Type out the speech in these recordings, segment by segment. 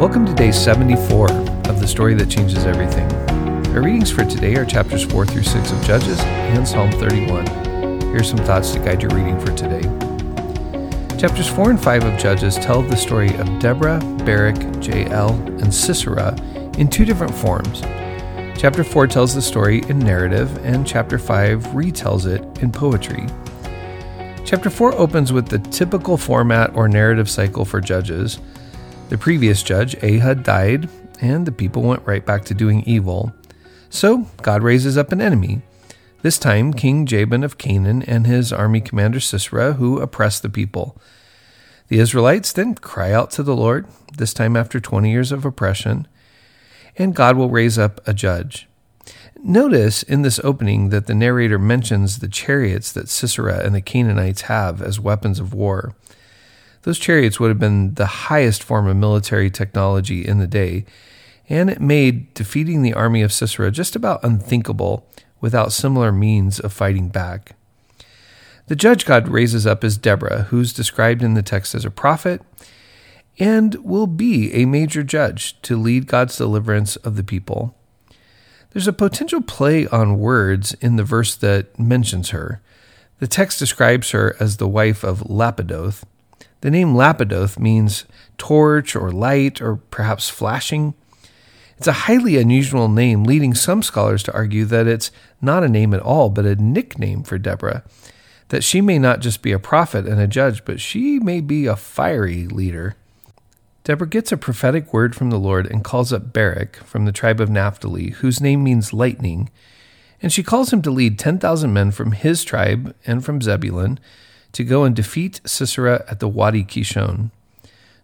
Welcome to day 74 of the story that changes everything. Our readings for today are chapters 4 through 6 of Judges and Psalm 31. Here's some thoughts to guide your reading for today. Chapters 4 and 5 of Judges tell the story of Deborah, Barak, Jael, and Sisera in two different forms. Chapter 4 tells the story in narrative, and chapter 5 retells it in poetry. Chapter 4 opens with the typical format or narrative cycle for Judges the previous judge, Ehud, died, and the people went right back to doing evil. So God raises up an enemy. This time, King Jabin of Canaan and his army commander Sisera, who oppress the people. The Israelites then cry out to the Lord, this time after 20 years of oppression, and God will raise up a judge. Notice in this opening that the narrator mentions the chariots that Sisera and the Canaanites have as weapons of war. Those chariots would have been the highest form of military technology in the day, and it made defeating the army of Sisera just about unthinkable without similar means of fighting back. The judge God raises up is Deborah, who's described in the text as a prophet and will be a major judge to lead God's deliverance of the people. There's a potential play on words in the verse that mentions her. The text describes her as the wife of Lapidoth, the name Lapidoth means torch or light or perhaps flashing. It's a highly unusual name, leading some scholars to argue that it's not a name at all, but a nickname for Deborah. That she may not just be a prophet and a judge, but she may be a fiery leader. Deborah gets a prophetic word from the Lord and calls up Barak from the tribe of Naphtali, whose name means lightning, and she calls him to lead 10,000 men from his tribe and from Zebulun to go and defeat Sisera at the Wadi Kishon.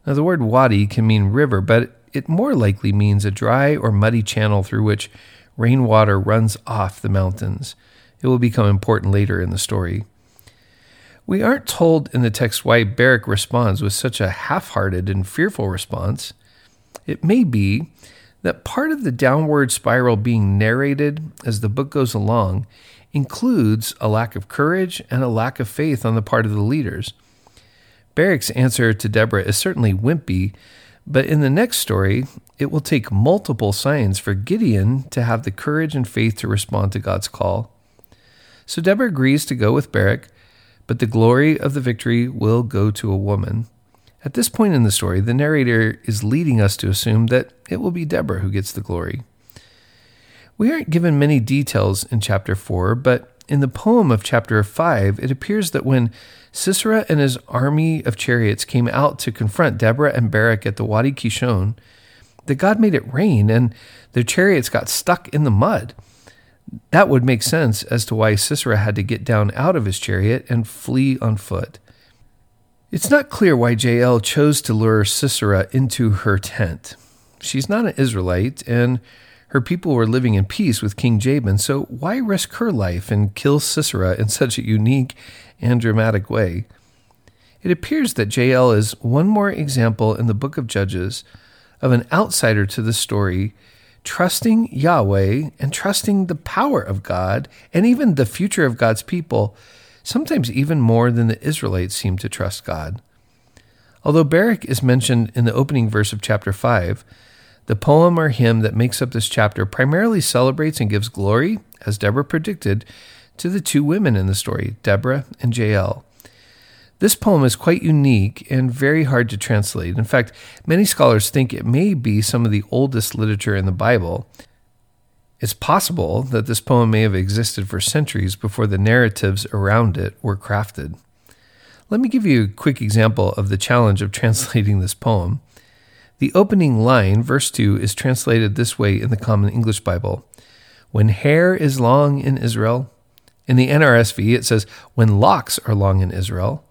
Now, the word wadi can mean river, but it more likely means a dry or muddy channel through which rainwater runs off the mountains. It will become important later in the story. We aren't told in the text why Barak responds with such a half hearted and fearful response. It may be that part of the downward spiral being narrated as the book goes along includes a lack of courage and a lack of faith on the part of the leaders. Barak's answer to Deborah is certainly wimpy, but in the next story, it will take multiple signs for Gideon to have the courage and faith to respond to God's call. So Deborah agrees to go with Barak, but the glory of the victory will go to a woman. At this point in the story, the narrator is leading us to assume that it will be Deborah who gets the glory. We aren't given many details in chapter 4, but in the poem of chapter 5, it appears that when Sisera and his army of chariots came out to confront Deborah and Barak at the Wadi Kishon, that God made it rain and their chariots got stuck in the mud. That would make sense as to why Sisera had to get down out of his chariot and flee on foot. It's not clear why Jael chose to lure Sisera into her tent. She's not an Israelite, and her people were living in peace with King Jabin, so why risk her life and kill Sisera in such a unique and dramatic way? It appears that Jael is one more example in the book of Judges of an outsider to the story trusting Yahweh and trusting the power of God and even the future of God's people, sometimes even more than the Israelites seem to trust God. Although Barak is mentioned in the opening verse of chapter 5, the poem or hymn that makes up this chapter primarily celebrates and gives glory, as Deborah predicted, to the two women in the story, Deborah and Jael. This poem is quite unique and very hard to translate. In fact, many scholars think it may be some of the oldest literature in the Bible. It's possible that this poem may have existed for centuries before the narratives around it were crafted. Let me give you a quick example of the challenge of translating this poem. The opening line, verse 2, is translated this way in the Common English Bible When hair is long in Israel. In the NRSV, it says, When locks are long in Israel.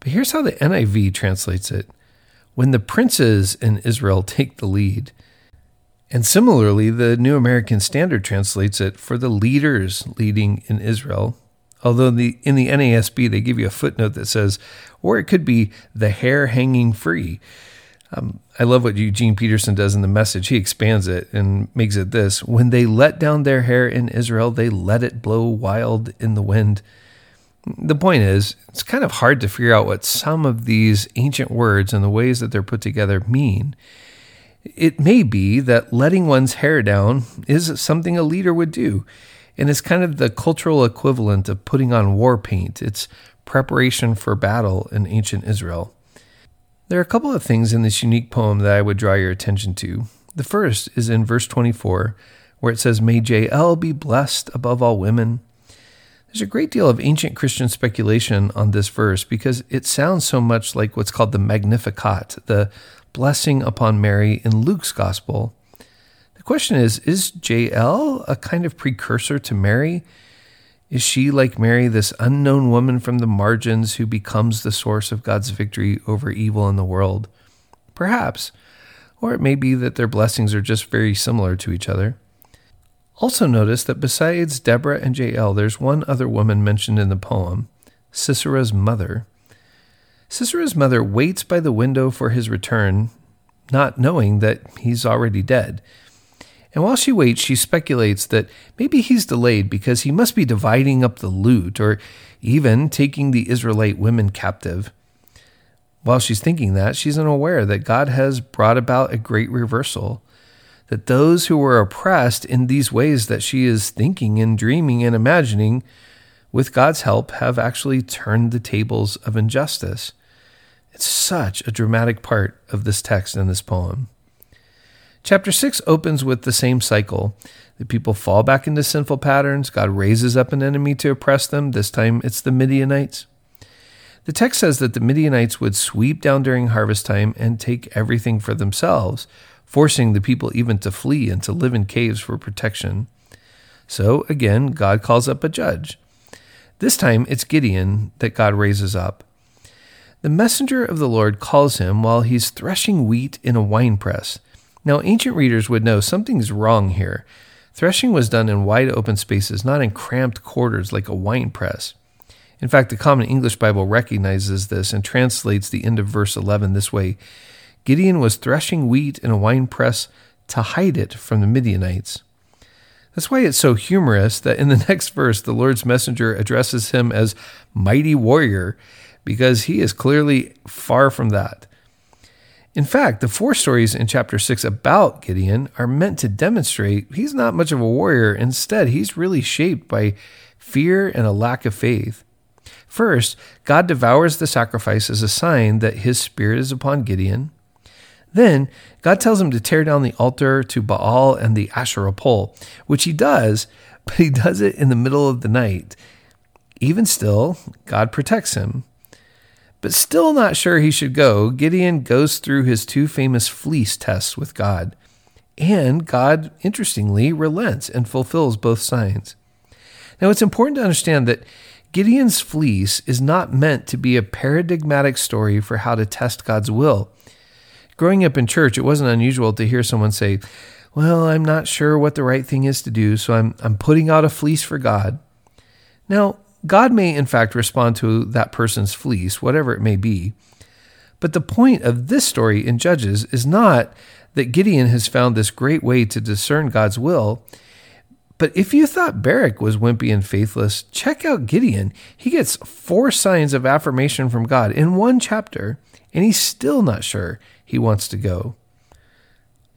But here's how the NIV translates it When the princes in Israel take the lead. And similarly, the New American Standard translates it for the leaders leading in Israel. Although the, in the NASB, they give you a footnote that says, or it could be the hair hanging free. Um, I love what Eugene Peterson does in the message. He expands it and makes it this When they let down their hair in Israel, they let it blow wild in the wind. The point is, it's kind of hard to figure out what some of these ancient words and the ways that they're put together mean. It may be that letting one's hair down is something a leader would do, and it's kind of the cultural equivalent of putting on war paint. It's preparation for battle in ancient Israel. There are a couple of things in this unique poem that I would draw your attention to. The first is in verse 24, where it says, May Jael be blessed above all women. There's a great deal of ancient Christian speculation on this verse because it sounds so much like what's called the Magnificat, the blessing upon Mary in Luke's gospel. The question is Is Jael a kind of precursor to Mary? Is she, like Mary, this unknown woman from the margins who becomes the source of God's victory over evil in the world? Perhaps. Or it may be that their blessings are just very similar to each other. Also, notice that besides Deborah and Jael, there's one other woman mentioned in the poem Sisera's mother. Sisera's mother waits by the window for his return, not knowing that he's already dead. And while she waits, she speculates that maybe he's delayed because he must be dividing up the loot or even taking the Israelite women captive. While she's thinking that, she's unaware that God has brought about a great reversal. That those who were oppressed in these ways that she is thinking and dreaming and imagining, with God's help, have actually turned the tables of injustice. It's such a dramatic part of this text and this poem. Chapter 6 opens with the same cycle. The people fall back into sinful patterns. God raises up an enemy to oppress them. This time it's the Midianites. The text says that the Midianites would sweep down during harvest time and take everything for themselves, forcing the people even to flee and to live in caves for protection. So again, God calls up a judge. This time it's Gideon that God raises up. The messenger of the Lord calls him while he's threshing wheat in a winepress. Now, ancient readers would know something's wrong here. Threshing was done in wide open spaces, not in cramped quarters like a wine press. In fact, the Common English Bible recognizes this and translates the end of verse 11 this way Gideon was threshing wheat in a wine press to hide it from the Midianites. That's why it's so humorous that in the next verse, the Lord's messenger addresses him as mighty warrior, because he is clearly far from that. In fact, the four stories in chapter 6 about Gideon are meant to demonstrate he's not much of a warrior. Instead, he's really shaped by fear and a lack of faith. First, God devours the sacrifice as a sign that his spirit is upon Gideon. Then, God tells him to tear down the altar to Baal and the Asherah pole, which he does, but he does it in the middle of the night. Even still, God protects him. But still not sure he should go, Gideon goes through his two famous fleece tests with God. And God, interestingly, relents and fulfills both signs. Now, it's important to understand that Gideon's fleece is not meant to be a paradigmatic story for how to test God's will. Growing up in church, it wasn't unusual to hear someone say, Well, I'm not sure what the right thing is to do, so I'm, I'm putting out a fleece for God. Now, God may, in fact, respond to that person's fleece, whatever it may be. But the point of this story in Judges is not that Gideon has found this great way to discern God's will. But if you thought Barak was wimpy and faithless, check out Gideon. He gets four signs of affirmation from God in one chapter, and he's still not sure he wants to go.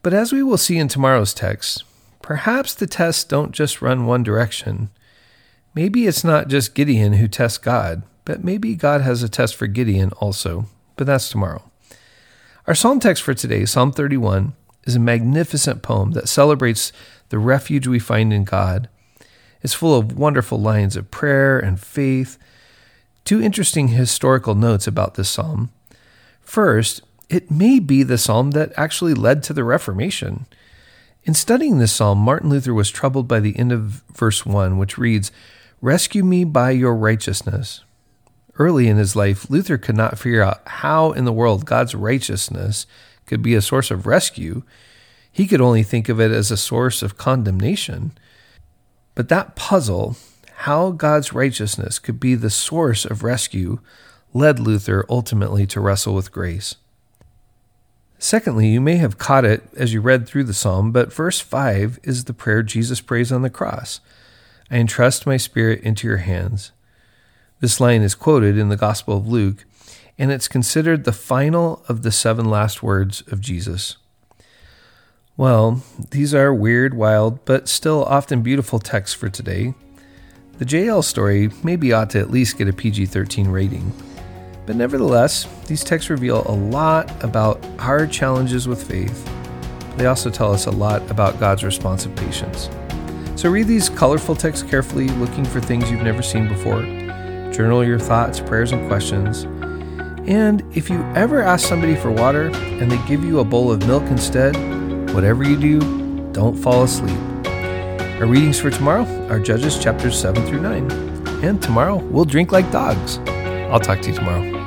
But as we will see in tomorrow's text, perhaps the tests don't just run one direction. Maybe it's not just Gideon who tests God, but maybe God has a test for Gideon also. But that's tomorrow. Our psalm text for today, Psalm 31, is a magnificent poem that celebrates the refuge we find in God. It's full of wonderful lines of prayer and faith. Two interesting historical notes about this psalm. First, it may be the psalm that actually led to the Reformation. In studying this psalm, Martin Luther was troubled by the end of verse 1, which reads, Rescue me by your righteousness. Early in his life, Luther could not figure out how in the world God's righteousness could be a source of rescue. He could only think of it as a source of condemnation. But that puzzle, how God's righteousness could be the source of rescue, led Luther ultimately to wrestle with grace. Secondly, you may have caught it as you read through the psalm, but verse 5 is the prayer Jesus prays on the cross. I entrust my spirit into your hands. This line is quoted in the Gospel of Luke, and it's considered the final of the seven last words of Jesus. Well, these are weird, wild, but still often beautiful texts for today. The Jael story maybe ought to at least get a PG 13 rating. But nevertheless, these texts reveal a lot about our challenges with faith. They also tell us a lot about God's responsive patience. So read these colorful texts carefully, looking for things you've never seen before. Journal your thoughts, prayers, and questions. And if you ever ask somebody for water and they give you a bowl of milk instead, Whatever you do, don't fall asleep. Our readings for tomorrow are Judges chapters 7 through 9. And tomorrow, we'll drink like dogs. I'll talk to you tomorrow.